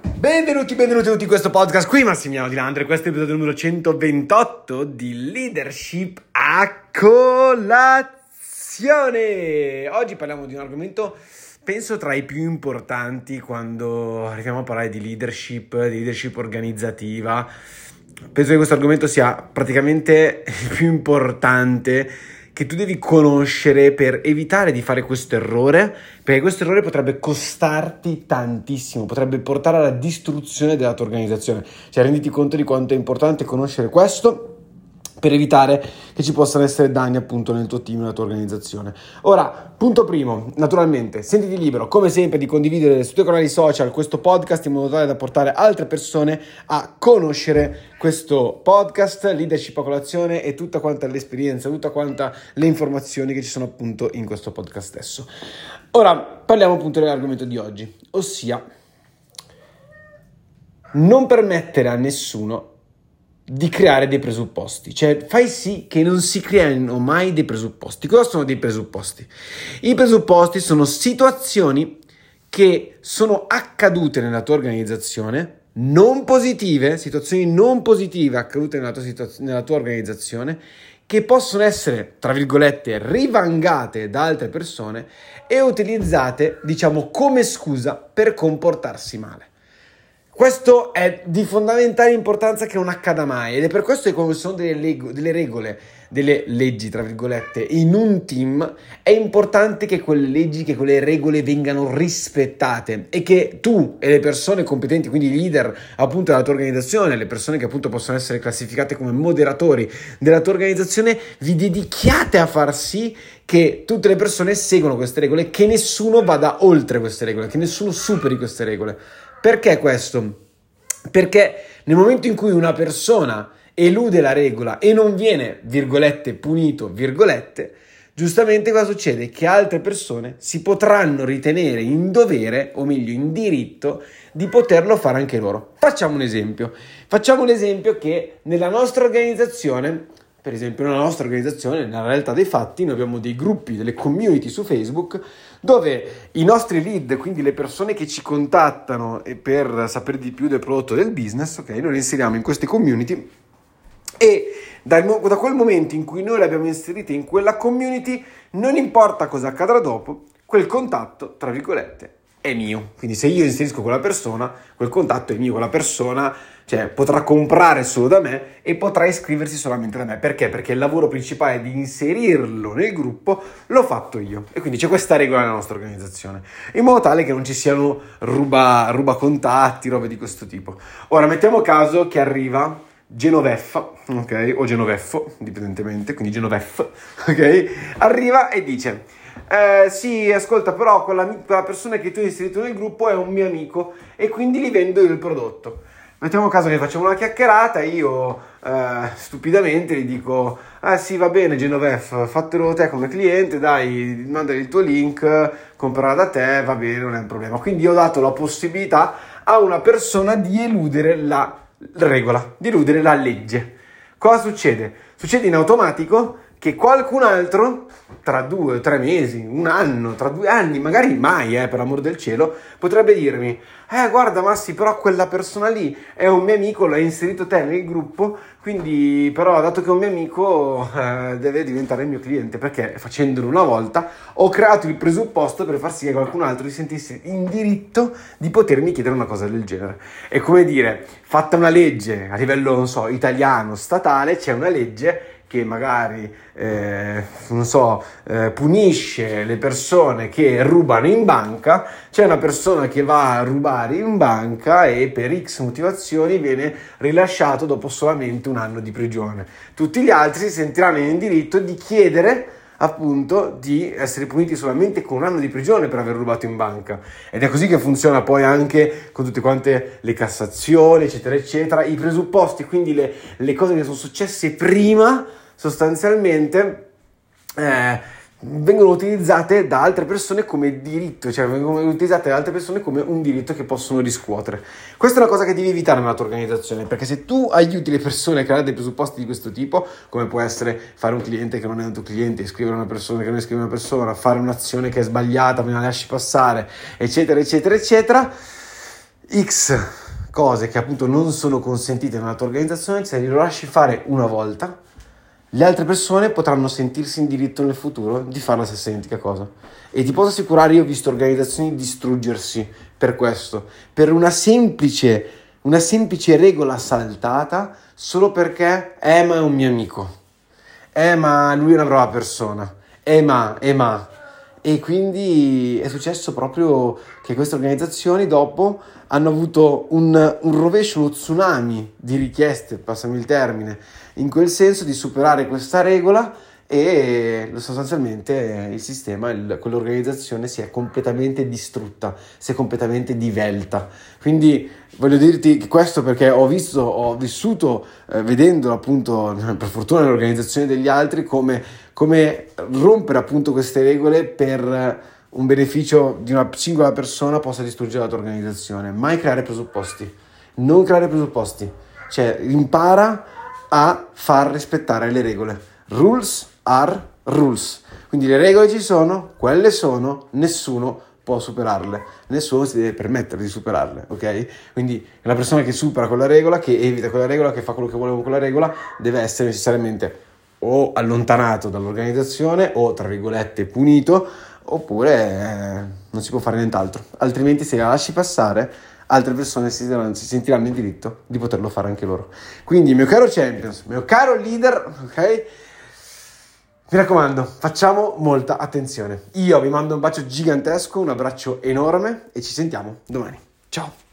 Benvenuti, benvenuti tutti in questo podcast. Qui Massimiliano Di Landre, questo è l'episodio numero 128 di Leadership a colazione. Oggi parliamo di un argomento, penso, tra i più importanti quando arriviamo a parlare di leadership, di leadership organizzativa. Penso che questo argomento sia praticamente il più importante che tu devi conoscere per evitare di fare questo errore, perché questo errore potrebbe costarti tantissimo, potrebbe portare alla distruzione della tua organizzazione. Cioè, renditi conto di quanto è importante conoscere questo per evitare che ci possano essere danni appunto nel tuo team, nella tua organizzazione. Ora, punto primo, naturalmente, sentiti libero come sempre di condividere sui tuoi canali social questo podcast in modo tale da portare altre persone a conoscere questo podcast, leadership a colazione e tutta quanta l'esperienza, tutta quanta le informazioni che ci sono appunto in questo podcast stesso. Ora, parliamo appunto dell'argomento di oggi, ossia non permettere a nessuno di creare dei presupposti, cioè fai sì che non si creino mai dei presupposti. Cosa sono dei presupposti? I presupposti sono situazioni che sono accadute nella tua organizzazione, non positive, situazioni non positive accadute nella tua, situaz- nella tua organizzazione, che possono essere, tra virgolette, rivangate da altre persone e utilizzate, diciamo, come scusa per comportarsi male. Questo è di fondamentale importanza che non accada mai ed è per questo che quando ci sono delle, leg- delle, regole, delle leggi, tra virgolette, in un team, è importante che quelle leggi, che quelle regole vengano rispettate e che tu e le persone competenti, quindi i leader appunto della tua organizzazione, le persone che appunto possono essere classificate come moderatori della tua organizzazione, vi dedichiate a far sì che tutte le persone seguano queste regole, che nessuno vada oltre queste regole, che nessuno superi queste regole. Perché questo? Perché nel momento in cui una persona elude la regola e non viene, virgolette, punito, virgolette, giustamente cosa succede? Che altre persone si potranno ritenere in dovere, o meglio in diritto, di poterlo fare anche loro. Facciamo un esempio. Facciamo l'esempio che nella nostra organizzazione per esempio nella nostra organizzazione, nella realtà dei fatti, noi abbiamo dei gruppi, delle community su Facebook dove i nostri lead, quindi le persone che ci contattano per sapere di più del prodotto del business, ok, noi li inseriamo in queste community e da, da quel momento in cui noi le abbiamo inserite in quella community, non importa cosa accadrà dopo, quel contatto, tra virgolette, è mio. Quindi se io inserisco quella persona, quel contatto è mio, quella persona cioè, potrà comprare solo da me e potrà iscriversi solamente da me. Perché? Perché il lavoro principale di inserirlo nel gruppo l'ho fatto io. E quindi c'è questa regola nella nostra organizzazione, in modo tale che non ci siano ruba, ruba contatti, robe di questo tipo. Ora mettiamo caso che arriva Genoveffa, ok? O Genoveffo, dipendentemente, quindi Genovef, ok? Arriva e dice eh, sì, ascolta, però quella, quella, persona che tu hai inserito nel gruppo è un mio amico e quindi gli vendo il prodotto. Mettiamo caso che facciamo una chiacchierata, io eh, stupidamente gli dico, ah sì va bene Genovef, fatelo te come cliente, dai, mandali il tuo link, comprerà da te, va bene, non è un problema. Quindi ho dato la possibilità a una persona di eludere la regola, di eludere la legge. Cosa succede? Succede in automatico che qualcun altro tra due, tre mesi, un anno, tra due anni, magari mai, eh, per amor del cielo, potrebbe dirmi, eh guarda Massi, però quella persona lì è un mio amico, l'hai inserito te nel gruppo, quindi però dato che è un mio amico eh, deve diventare il mio cliente, perché facendolo una volta ho creato il presupposto per far sì che qualcun altro si sentisse in diritto di potermi chiedere una cosa del genere. È come dire, fatta una legge a livello, non so, italiano, statale, c'è una legge che magari, eh, non so, eh, punisce le persone che rubano in banca, c'è una persona che va a rubare in banca e per X motivazioni viene rilasciato dopo solamente un anno di prigione. Tutti gli altri si sentiranno in diritto di chiedere appunto di essere puniti solamente con un anno di prigione per aver rubato in banca ed è così che funziona poi anche con tutte quante le cassazioni eccetera eccetera i presupposti quindi le, le cose che sono successe prima sostanzialmente eh, vengono utilizzate da altre persone come diritto, cioè vengono utilizzate da altre persone come un diritto che possono riscuotere. Questa è una cosa che devi evitare nella tua organizzazione, perché se tu aiuti le persone a creare dei presupposti di questo tipo, come può essere fare un cliente che non è un tuo cliente, iscrivere una persona che non iscrive una persona, fare un'azione che è sbagliata, me la lasci passare, eccetera, eccetera, eccetera, X cose che appunto non sono consentite nella tua organizzazione, se lo lasci fare una volta, le altre persone potranno sentirsi in diritto nel futuro di fare la stessa identica cosa. E ti posso assicurare, io ho visto organizzazioni distruggersi per questo, per una semplice, una semplice regola saltata solo perché, eh ma è un mio amico, eh ma lui è una brava persona, eh ma, ma. E quindi è successo proprio che queste organizzazioni dopo hanno avuto un, un rovescio, uno tsunami di richieste, passami il termine, in quel senso di superare questa regola e sostanzialmente il sistema, il, quell'organizzazione si è completamente distrutta, si è completamente divelta. Quindi voglio dirti questo perché ho visto, ho vissuto eh, vedendo appunto per fortuna nell'organizzazione degli altri come, come rompere appunto queste regole per un beneficio di una singola persona possa distruggere la tua organizzazione. Mai creare presupposti, non creare presupposti, cioè impara a far rispettare le regole. Rules are rules. Quindi le regole ci sono, quelle sono, nessuno può superarle, nessuno si deve permettere di superarle, ok? Quindi la persona che supera quella regola, che evita quella regola, che fa quello che vuole con quella regola, deve essere necessariamente o allontanato dall'organizzazione o, tra virgolette, punito, oppure eh, non si può fare nient'altro. Altrimenti se la lasci passare, altre persone si, si, sentiranno in diritto di poterlo fare anche loro. Quindi, mio caro Champions, mio caro leader, ok? Mi raccomando, facciamo molta attenzione. Io vi mando un bacio gigantesco, un abbraccio enorme e ci sentiamo domani. Ciao!